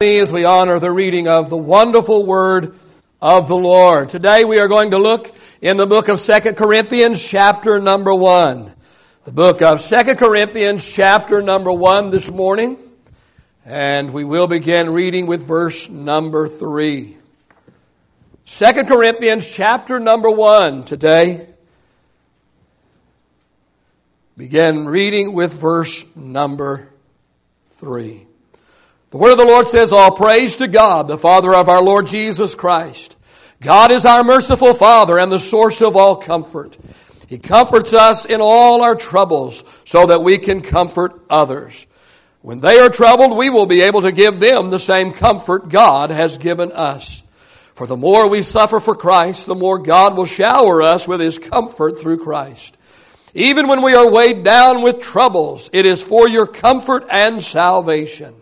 as we honor the reading of the wonderful word of the Lord. Today we are going to look in the book of Second Corinthians chapter number 1. The book of Second Corinthians chapter number 1 this morning. And we will begin reading with verse number 3. Second Corinthians chapter number 1 today. Begin reading with verse number 3. The word of the Lord says, All praise to God, the Father of our Lord Jesus Christ. God is our merciful Father and the source of all comfort. He comforts us in all our troubles so that we can comfort others. When they are troubled, we will be able to give them the same comfort God has given us. For the more we suffer for Christ, the more God will shower us with His comfort through Christ. Even when we are weighed down with troubles, it is for your comfort and salvation.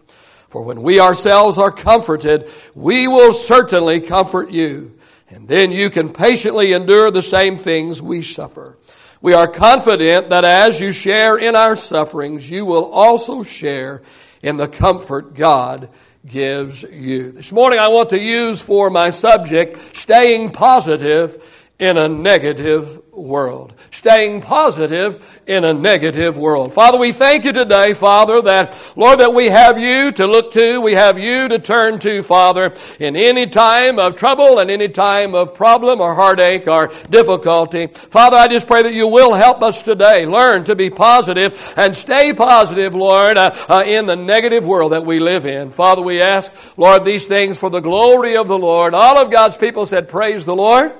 For when we ourselves are comforted, we will certainly comfort you. And then you can patiently endure the same things we suffer. We are confident that as you share in our sufferings, you will also share in the comfort God gives you. This morning I want to use for my subject staying positive in a negative world. Staying positive in a negative world. Father, we thank you today, Father, that, Lord, that we have you to look to, we have you to turn to, Father, in any time of trouble and any time of problem or heartache or difficulty. Father, I just pray that you will help us today learn to be positive and stay positive, Lord, uh, uh, in the negative world that we live in. Father, we ask, Lord, these things for the glory of the Lord. All of God's people said, Praise the Lord.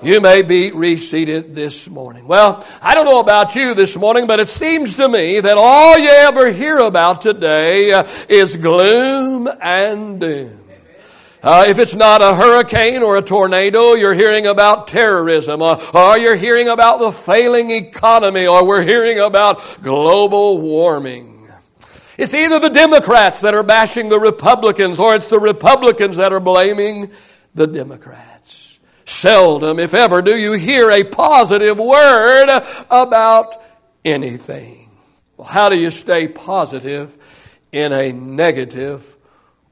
You may be reseated this morning. Well, I don't know about you this morning, but it seems to me that all you ever hear about today uh, is gloom and doom. Uh, if it's not a hurricane or a tornado, you're hearing about terrorism, or, uh, or you're hearing about the failing economy, or we're hearing about global warming. It's either the Democrats that are bashing the Republicans, or it's the Republicans that are blaming the Democrats. Seldom, if ever, do you hear a positive word about anything. Well, how do you stay positive in a negative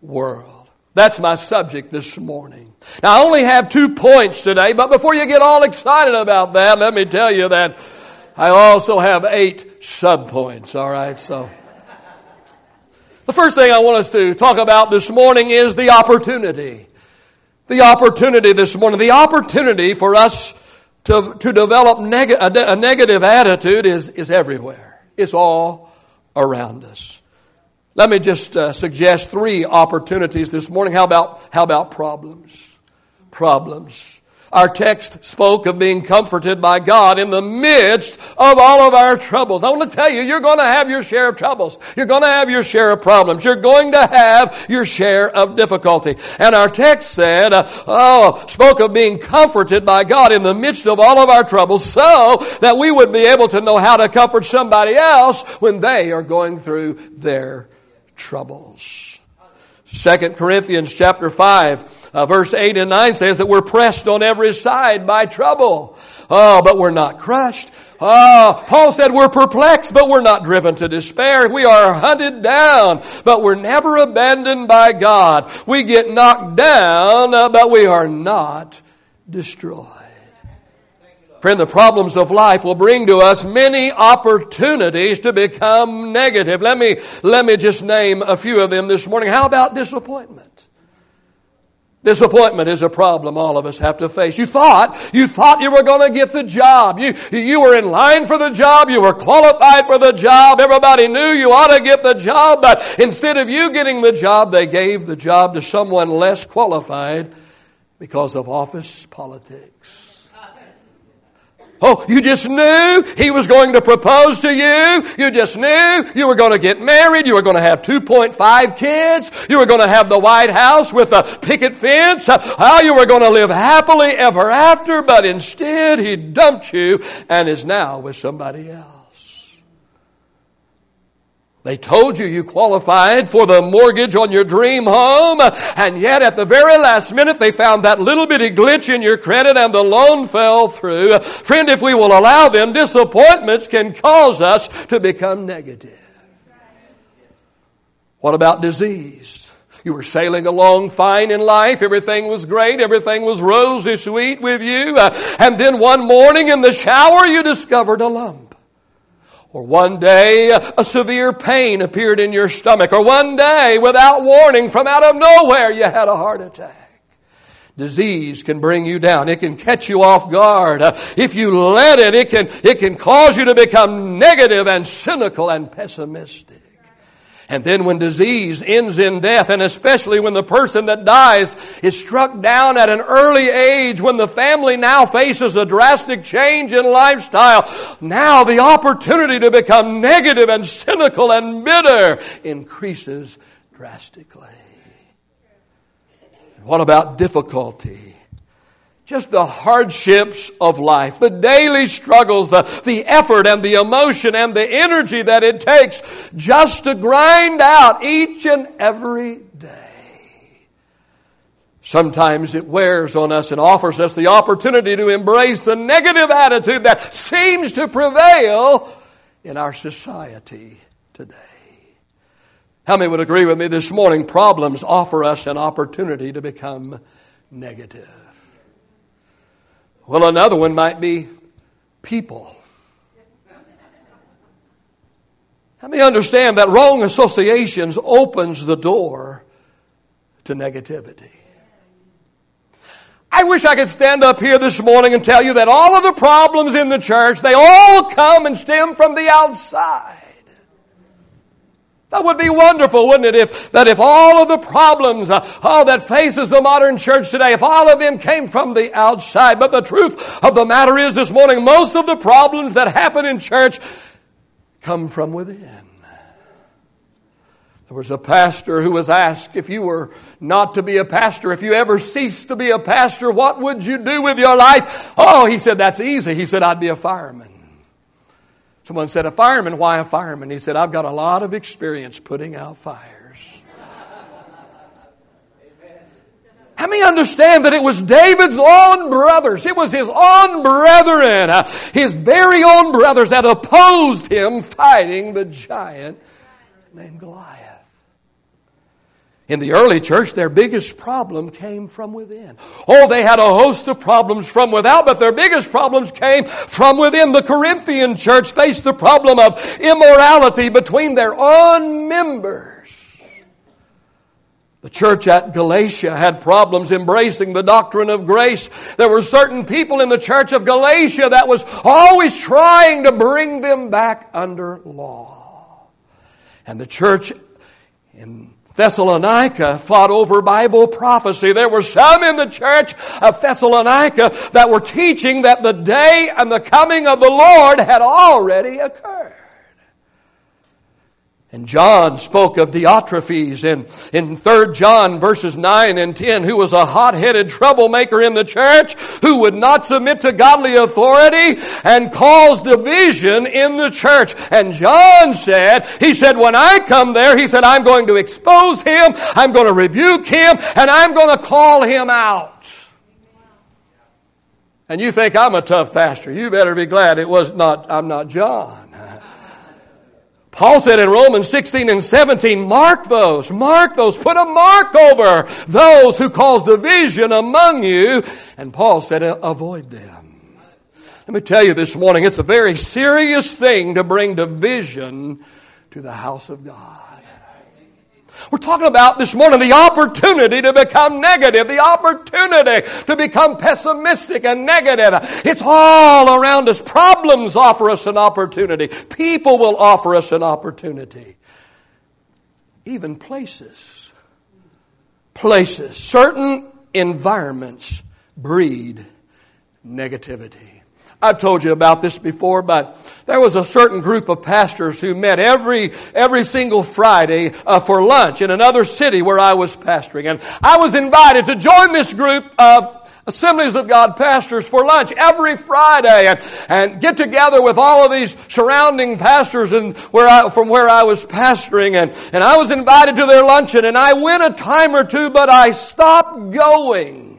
world? That's my subject this morning. Now, I only have two points today, but before you get all excited about that, let me tell you that I also have eight subpoints, all right? So, the first thing I want us to talk about this morning is the opportunity the opportunity this morning, the opportunity for us to, to develop neg- a, a negative attitude is, is everywhere. It's all around us. Let me just uh, suggest three opportunities this morning. How about, how about problems? Problems. Our text spoke of being comforted by God in the midst of all of our troubles. I want to tell you, you're going to have your share of troubles. You're going to have your share of problems. You're going to have your share of difficulty. And our text said, uh, oh, spoke of being comforted by God in the midst of all of our troubles so that we would be able to know how to comfort somebody else when they are going through their troubles. Second Corinthians chapter 5, uh, verse 8 and 9 says that we're pressed on every side by trouble. Oh, but we're not crushed. Oh, Paul said we're perplexed, but we're not driven to despair. We are hunted down, but we're never abandoned by God. We get knocked down, uh, but we are not destroyed. Friend, the problems of life will bring to us many opportunities to become negative. Let me, let me just name a few of them this morning. How about disappointment? Disappointment is a problem all of us have to face. You thought, you thought you were going to get the job. You, you were in line for the job. You were qualified for the job. Everybody knew you ought to get the job, but instead of you getting the job, they gave the job to someone less qualified because of office politics. Oh, you just knew he was going to propose to you. You just knew you were going to get married. You were going to have 2.5 kids. You were going to have the White House with a picket fence. How you were going to live happily ever after, but instead he dumped you and is now with somebody else. They told you you qualified for the mortgage on your dream home, and yet at the very last minute they found that little bitty glitch in your credit and the loan fell through. Friend, if we will allow them, disappointments can cause us to become negative. What about disease? You were sailing along fine in life. Everything was great. Everything was rosy sweet with you. And then one morning in the shower, you discovered a lump. Or one day, a severe pain appeared in your stomach. Or one day, without warning, from out of nowhere, you had a heart attack. Disease can bring you down. It can catch you off guard. If you let it, it can, it can cause you to become negative and cynical and pessimistic. And then when disease ends in death, and especially when the person that dies is struck down at an early age, when the family now faces a drastic change in lifestyle, now the opportunity to become negative and cynical and bitter increases drastically. What about difficulty? Just the hardships of life, the daily struggles, the, the effort and the emotion and the energy that it takes just to grind out each and every day. Sometimes it wears on us and offers us the opportunity to embrace the negative attitude that seems to prevail in our society today. How many would agree with me this morning? Problems offer us an opportunity to become negative. Well, another one might be people. Let me understand that wrong associations opens the door to negativity? I wish I could stand up here this morning and tell you that all of the problems in the church, they all come and stem from the outside. That would be wonderful, wouldn't it? If that if all of the problems uh, oh, that faces the modern church today, if all of them came from the outside. But the truth of the matter is, this morning, most of the problems that happen in church come from within. There was a pastor who was asked if you were not to be a pastor, if you ever ceased to be a pastor, what would you do with your life? Oh, he said, that's easy. He said, I'd be a fireman. Someone said, A fireman? Why a fireman? He said, I've got a lot of experience putting out fires. How many understand that it was David's own brothers? It was his own brethren, uh, his very own brothers that opposed him fighting the giant named Goliath. In the early church, their biggest problem came from within. Oh, they had a host of problems from without, but their biggest problems came from within. The Corinthian church faced the problem of immorality between their own members. The church at Galatia had problems embracing the doctrine of grace. There were certain people in the church of Galatia that was always trying to bring them back under law. And the church in Thessalonica fought over Bible prophecy. There were some in the church of Thessalonica that were teaching that the day and the coming of the Lord had already occurred. And John spoke of Diotrephes in, in 3 John verses 9 and 10, who was a hot-headed troublemaker in the church, who would not submit to godly authority and cause division in the church. And John said, he said, when I come there, he said, I'm going to expose him, I'm going to rebuke him, and I'm going to call him out. And you think I'm a tough pastor. You better be glad it was not, I'm not John. Paul said in Romans 16 and 17, mark those, mark those, put a mark over those who cause division among you. And Paul said, avoid them. Let me tell you this morning, it's a very serious thing to bring division to the house of God. We're talking about this morning the opportunity to become negative, the opportunity to become pessimistic and negative. It's all around us. Problems offer us an opportunity. People will offer us an opportunity. Even places. Places. Certain environments breed negativity. I've told you about this before, but there was a certain group of pastors who met every, every single Friday uh, for lunch in another city where I was pastoring. And I was invited to join this group of Assemblies of God pastors for lunch every Friday and, and get together with all of these surrounding pastors and where I, from where I was pastoring. And, and I was invited to their luncheon and I went a time or two, but I stopped going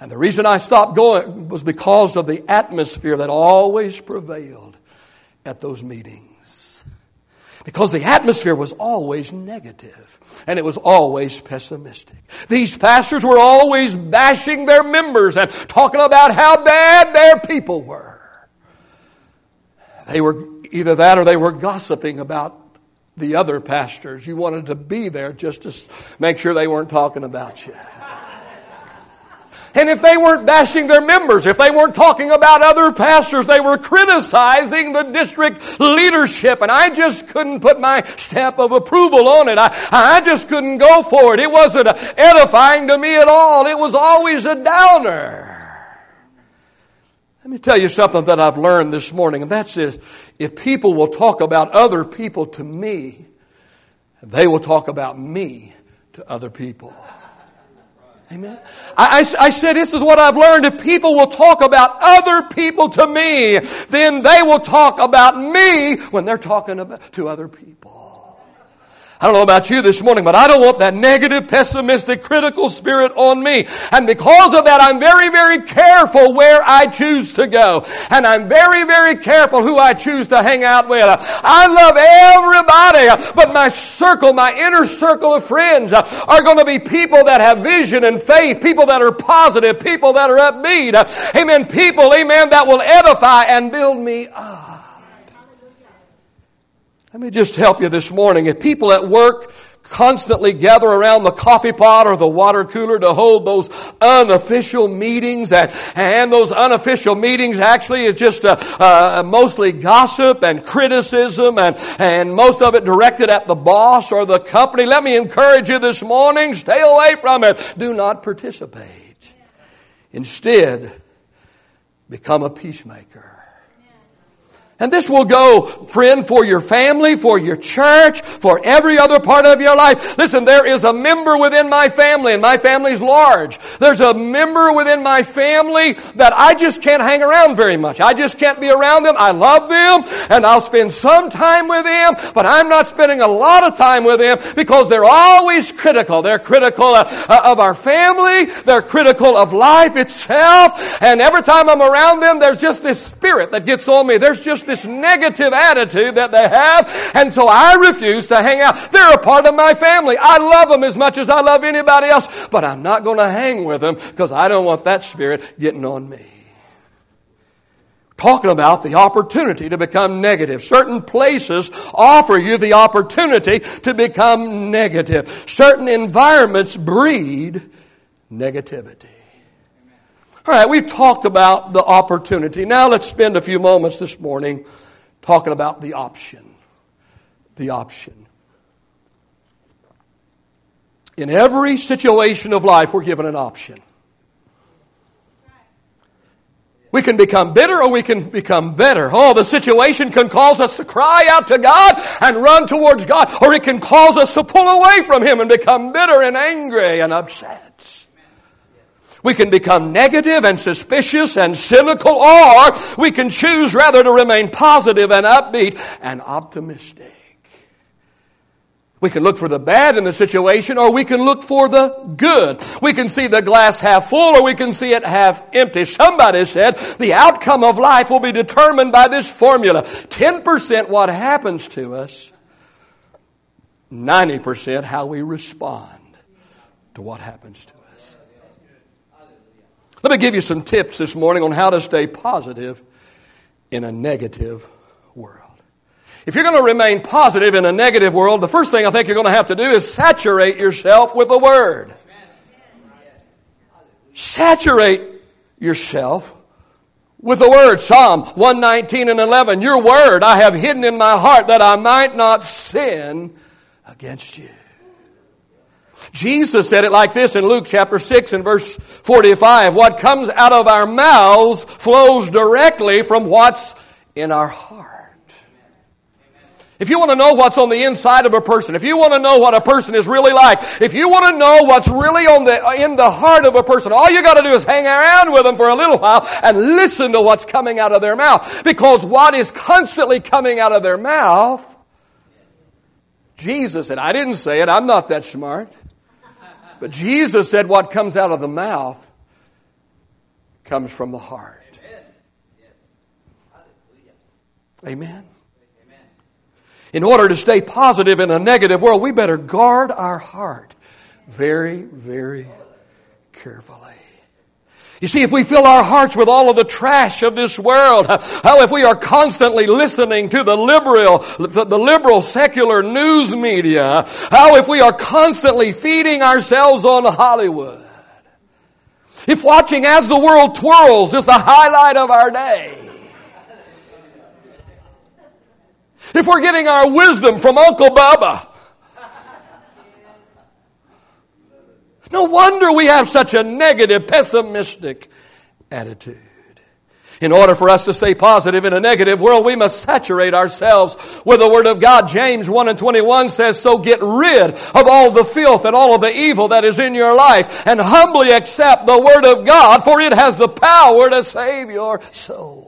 and the reason I stopped going was because of the atmosphere that always prevailed at those meetings. Because the atmosphere was always negative and it was always pessimistic. These pastors were always bashing their members and talking about how bad their people were. They were either that or they were gossiping about the other pastors. You wanted to be there just to make sure they weren't talking about you. And if they weren't bashing their members, if they weren't talking about other pastors, they were criticizing the district leadership. And I just couldn't put my stamp of approval on it. I, I just couldn't go for it. It wasn't edifying to me at all. It was always a downer. Let me tell you something that I've learned this morning, and that's this. If people will talk about other people to me, they will talk about me to other people. Amen. I, I, I, said, this is what I've learned. If people will talk about other people to me, then they will talk about me when they're talking about, to other people. I don't know about you this morning, but I don't want that negative, pessimistic, critical spirit on me. And because of that, I'm very, very careful where I choose to go. And I'm very, very careful who I choose to hang out with. I love everybody, but my circle, my inner circle of friends are going to be people that have vision and faith, people that are positive, people that are upbeat. Amen. People, amen, that will edify and build me up. Let me just help you this morning. If people at work constantly gather around the coffee pot or the water cooler to hold those unofficial meetings and, and those unofficial meetings actually is just uh, uh, mostly gossip and criticism and, and most of it directed at the boss or the company let me encourage you this morning stay away from it. Do not participate. Instead become a peacemaker and this will go, friend, for your family, for your church, for every other part of your life. Listen, there is a member within my family, and my family's large. There's a member within my family that I just can't hang around very much. I just can't be around them. I love them, and I'll spend some time with them, but I'm not spending a lot of time with them because they're always critical. They're critical uh, uh, of our family. They're critical of life itself. And every time I'm around them, there's just this spirit that gets on me. There's just this negative attitude that they have, and so I refuse to hang out. They're a part of my family. I love them as much as I love anybody else, but I'm not going to hang with them because I don't want that spirit getting on me talking about the opportunity to become negative. Certain places offer you the opportunity to become negative. Certain environments breed negativity. All right, we've talked about the opportunity. Now let's spend a few moments this morning talking about the option. The option. In every situation of life, we're given an option. We can become bitter or we can become better. Oh, the situation can cause us to cry out to God and run towards God, or it can cause us to pull away from Him and become bitter and angry and upset. We can become negative and suspicious and cynical, or we can choose rather to remain positive and upbeat and optimistic. We can look for the bad in the situation, or we can look for the good. We can see the glass half full, or we can see it half empty. Somebody said the outcome of life will be determined by this formula 10% what happens to us, 90% how we respond to what happens to us. Let me give you some tips this morning on how to stay positive in a negative world. If you're going to remain positive in a negative world, the first thing I think you're going to have to do is saturate yourself with the Word. Saturate yourself with the Word. Psalm 119 and 11. Your Word I have hidden in my heart that I might not sin against you. Jesus said it like this in Luke chapter 6 and verse 45. What comes out of our mouths flows directly from what's in our heart. If you want to know what's on the inside of a person, if you want to know what a person is really like, if you want to know what's really on the, in the heart of a person, all you got to do is hang around with them for a little while and listen to what's coming out of their mouth. Because what is constantly coming out of their mouth, Jesus said, I didn't say it, I'm not that smart. But Jesus said what comes out of the mouth comes from the heart. Amen. Amen. In order to stay positive in a negative world, we better guard our heart very, very carefully. You see, if we fill our hearts with all of the trash of this world, how if we are constantly listening to the liberal, the liberal secular news media, how if we are constantly feeding ourselves on Hollywood, if watching as the world twirls is the highlight of our day, if we're getting our wisdom from Uncle Bubba, No wonder we have such a negative, pessimistic attitude. In order for us to stay positive in a negative world, we must saturate ourselves with the Word of God. James 1 and 21 says, So get rid of all the filth and all of the evil that is in your life and humbly accept the Word of God, for it has the power to save your soul.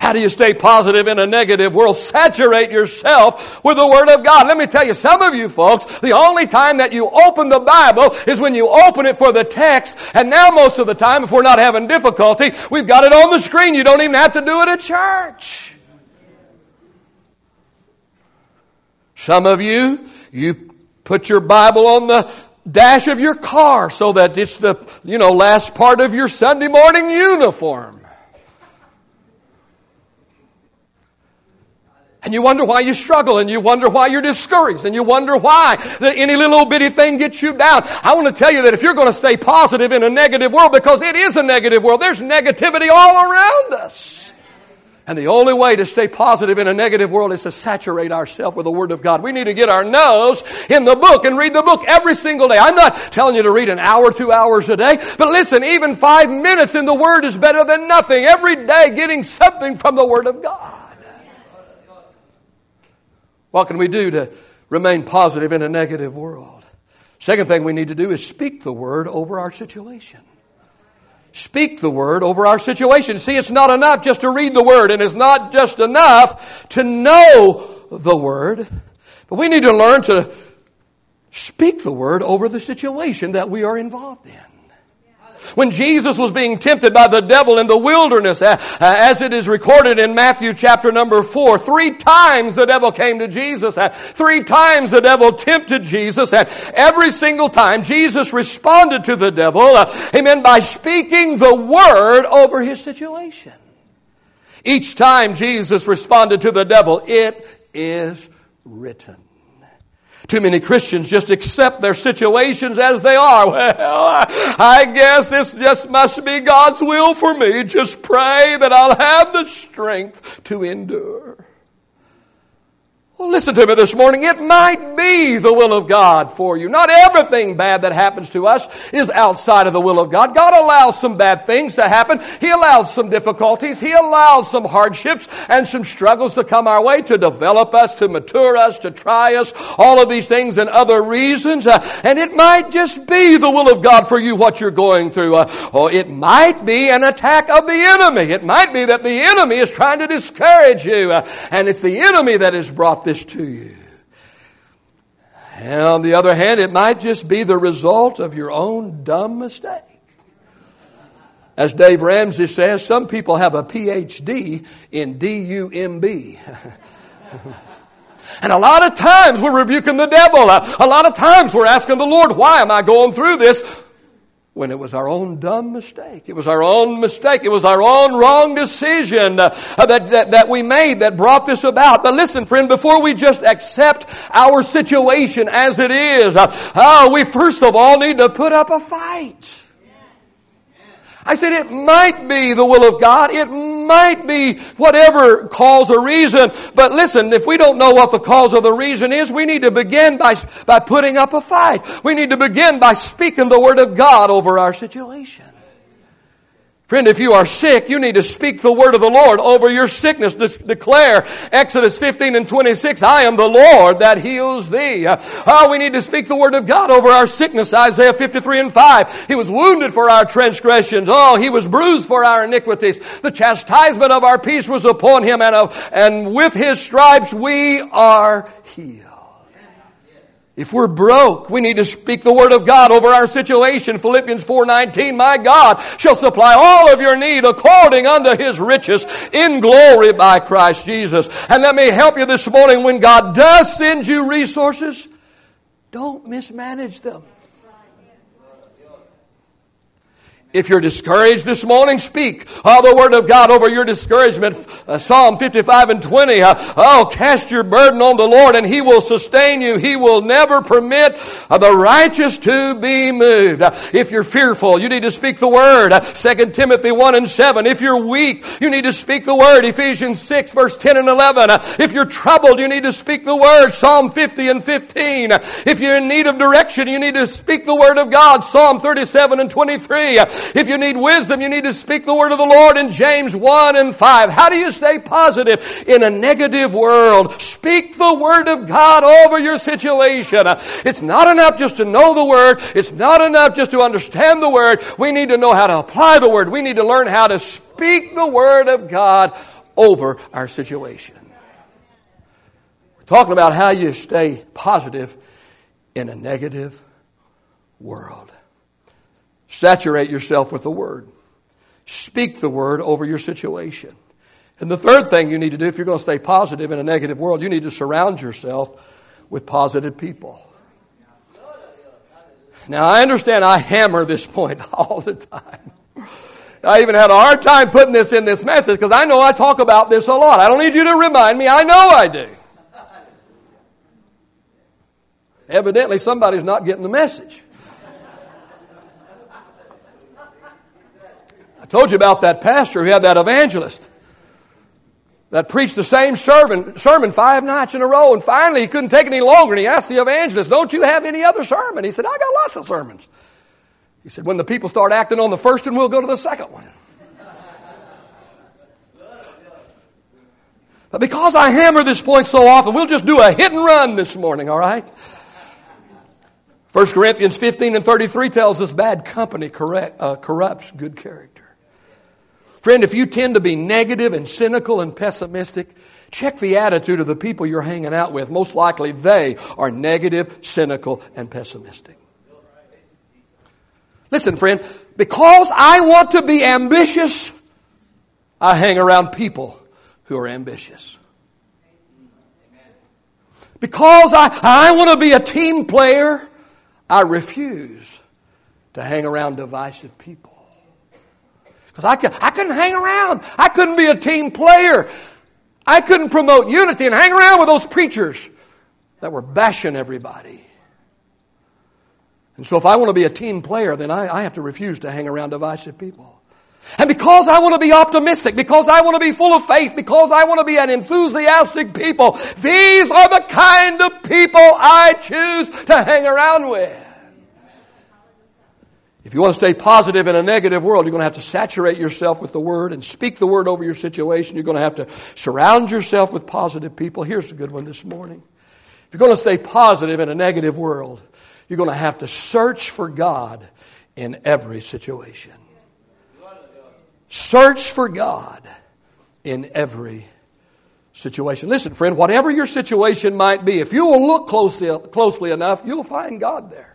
How do you stay positive in a negative world? Saturate yourself with the Word of God. Let me tell you, some of you folks, the only time that you open the Bible is when you open it for the text. And now most of the time, if we're not having difficulty, we've got it on the screen. You don't even have to do it at church. Some of you, you put your Bible on the dash of your car so that it's the, you know, last part of your Sunday morning uniform. And you wonder why you struggle and you wonder why you're discouraged and you wonder why that any little bitty thing gets you down. I want to tell you that if you're going to stay positive in a negative world, because it is a negative world, there's negativity all around us. And the only way to stay positive in a negative world is to saturate ourselves with the Word of God. We need to get our nose in the book and read the book every single day. I'm not telling you to read an hour, two hours a day, but listen, even five minutes in the Word is better than nothing. Every day getting something from the Word of God. What can we do to remain positive in a negative world? Second thing we need to do is speak the word over our situation. Speak the word over our situation. See, it's not enough just to read the word, and it's not just enough to know the word, but we need to learn to speak the word over the situation that we are involved in. When Jesus was being tempted by the devil in the wilderness, uh, uh, as it is recorded in Matthew chapter number four, three times the devil came to Jesus. Uh, three times the devil tempted Jesus. And every single time Jesus responded to the devil, uh, amen, by speaking the word over his situation. Each time Jesus responded to the devil, it is written. Too many Christians just accept their situations as they are. Well, I guess this just must be God's will for me. Just pray that I'll have the strength to endure. Well, listen to me this morning. It might be the will of God for you. Not everything bad that happens to us is outside of the will of God. God allows some bad things to happen. He allows some difficulties. He allows some hardships and some struggles to come our way to develop us, to mature us, to try us. All of these things and other reasons. Uh, and it might just be the will of God for you what you're going through. Uh, or it might be an attack of the enemy. It might be that the enemy is trying to discourage you. Uh, and it's the enemy that has brought this to you. And on the other hand, it might just be the result of your own dumb mistake. As Dave Ramsey says, some people have a PhD in D-U-M-B. and a lot of times we're rebuking the devil. A lot of times we're asking the Lord, why am I going through this? When it was our own dumb mistake. It was our own mistake. It was our own wrong decision uh, that, that, that we made that brought this about. But listen, friend, before we just accept our situation as it is, uh, uh, we first of all need to put up a fight. I said it might be the will of God. It might be whatever cause or reason. But listen, if we don't know what the cause or the reason is, we need to begin by, by putting up a fight. We need to begin by speaking the word of God over our situation. Friend, if you are sick, you need to speak the word of the Lord over your sickness. De- declare Exodus 15 and 26, I am the Lord that heals thee. Oh, we need to speak the word of God over our sickness. Isaiah 53 and 5. He was wounded for our transgressions. Oh, he was bruised for our iniquities. The chastisement of our peace was upon him and, uh, and with his stripes we are healed. If we're broke, we need to speak the word of God over our situation. Philippians 4:19, "My God shall supply all of your need according unto his riches in glory by Christ Jesus." And let me help you this morning when God does send you resources, don't mismanage them. If you're discouraged this morning, speak oh, the word of God over your discouragement. Uh, Psalm 55 and 20. Uh, oh, cast your burden on the Lord and He will sustain you. He will never permit uh, the righteous to be moved. Uh, if you're fearful, you need to speak the word. Uh, 2 Timothy 1 and 7. If you're weak, you need to speak the word. Ephesians 6 verse 10 and 11. Uh, if you're troubled, you need to speak the word. Psalm 50 and 15. If you're in need of direction, you need to speak the word of God. Psalm 37 and 23. If you need wisdom, you need to speak the word of the Lord in James 1 and 5. How do you stay positive in a negative world? Speak the word of God over your situation. It's not enough just to know the word. It's not enough just to understand the word. We need to know how to apply the word. We need to learn how to speak the word of God over our situation. We're talking about how you stay positive in a negative world. Saturate yourself with the Word. Speak the Word over your situation. And the third thing you need to do if you're going to stay positive in a negative world, you need to surround yourself with positive people. Now, I understand I hammer this point all the time. I even had a hard time putting this in this message because I know I talk about this a lot. I don't need you to remind me, I know I do. Evidently, somebody's not getting the message. Told you about that pastor who had that evangelist that preached the same sermon, sermon five nights in a row, and finally he couldn't take it any longer, and he asked the evangelist, Don't you have any other sermon? He said, I got lots of sermons. He said, When the people start acting on the first one, we'll go to the second one. But because I hammer this point so often, we'll just do a hit and run this morning, all right? 1 Corinthians 15 and 33 tells us bad company uh, corrupts good character. Friend, if you tend to be negative and cynical and pessimistic, check the attitude of the people you're hanging out with. Most likely they are negative, cynical, and pessimistic. Listen, friend, because I want to be ambitious, I hang around people who are ambitious. Because I, I want to be a team player, I refuse to hang around divisive people. Because I, could, I couldn't hang around. I couldn't be a team player. I couldn't promote unity and hang around with those preachers that were bashing everybody. And so, if I want to be a team player, then I, I have to refuse to hang around divisive people. And because I want to be optimistic, because I want to be full of faith, because I want to be an enthusiastic people, these are the kind of people I choose to hang around with. If you want to stay positive in a negative world, you're going to have to saturate yourself with the Word and speak the Word over your situation. You're going to have to surround yourself with positive people. Here's a good one this morning. If you're going to stay positive in a negative world, you're going to have to search for God in every situation. Search for God in every situation. Listen, friend, whatever your situation might be, if you will look closely, closely enough, you'll find God there.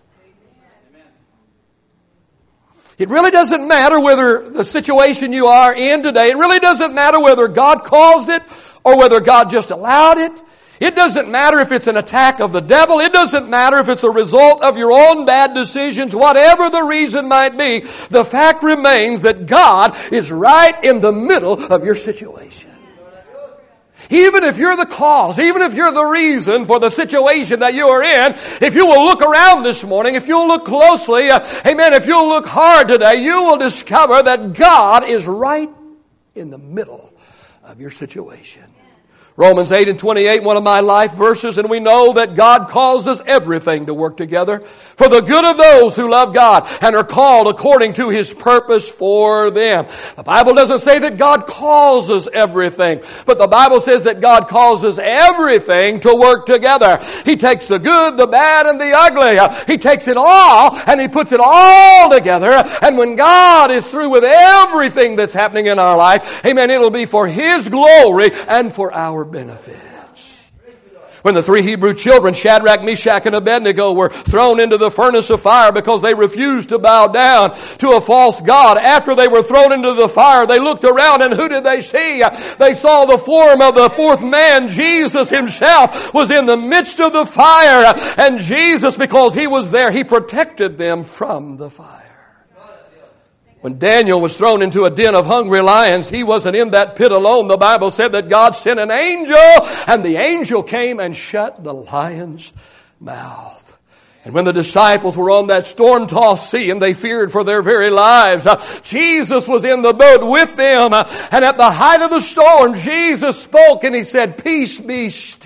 It really doesn't matter whether the situation you are in today, it really doesn't matter whether God caused it or whether God just allowed it. It doesn't matter if it's an attack of the devil. It doesn't matter if it's a result of your own bad decisions. Whatever the reason might be, the fact remains that God is right in the middle of your situation. Even if you're the cause, even if you're the reason for the situation that you are in, if you will look around this morning, if you'll look closely, uh, amen, if you'll look hard today, you will discover that God is right in the middle of your situation. Romans 8 and 28, one of my life verses, and we know that God causes everything to work together for the good of those who love God and are called according to His purpose for them. The Bible doesn't say that God causes everything, but the Bible says that God causes everything to work together. He takes the good, the bad, and the ugly. He takes it all and He puts it all together. And when God is through with everything that's happening in our life, amen, it'll be for His glory and for our benefits. When the three Hebrew children, Shadrach, Meshach, and Abednego, were thrown into the furnace of fire because they refused to bow down to a false God, after they were thrown into the fire, they looked around and who did they see? They saw the form of the fourth man, Jesus himself, was in the midst of the fire. And Jesus, because he was there, he protected them from the fire. When Daniel was thrown into a den of hungry lions, he wasn't in that pit alone. The Bible said that God sent an angel, and the angel came and shut the lion's mouth. And when the disciples were on that storm tossed sea and they feared for their very lives, uh, Jesus was in the boat with them. Uh, and at the height of the storm, Jesus spoke and he said, Peace be still.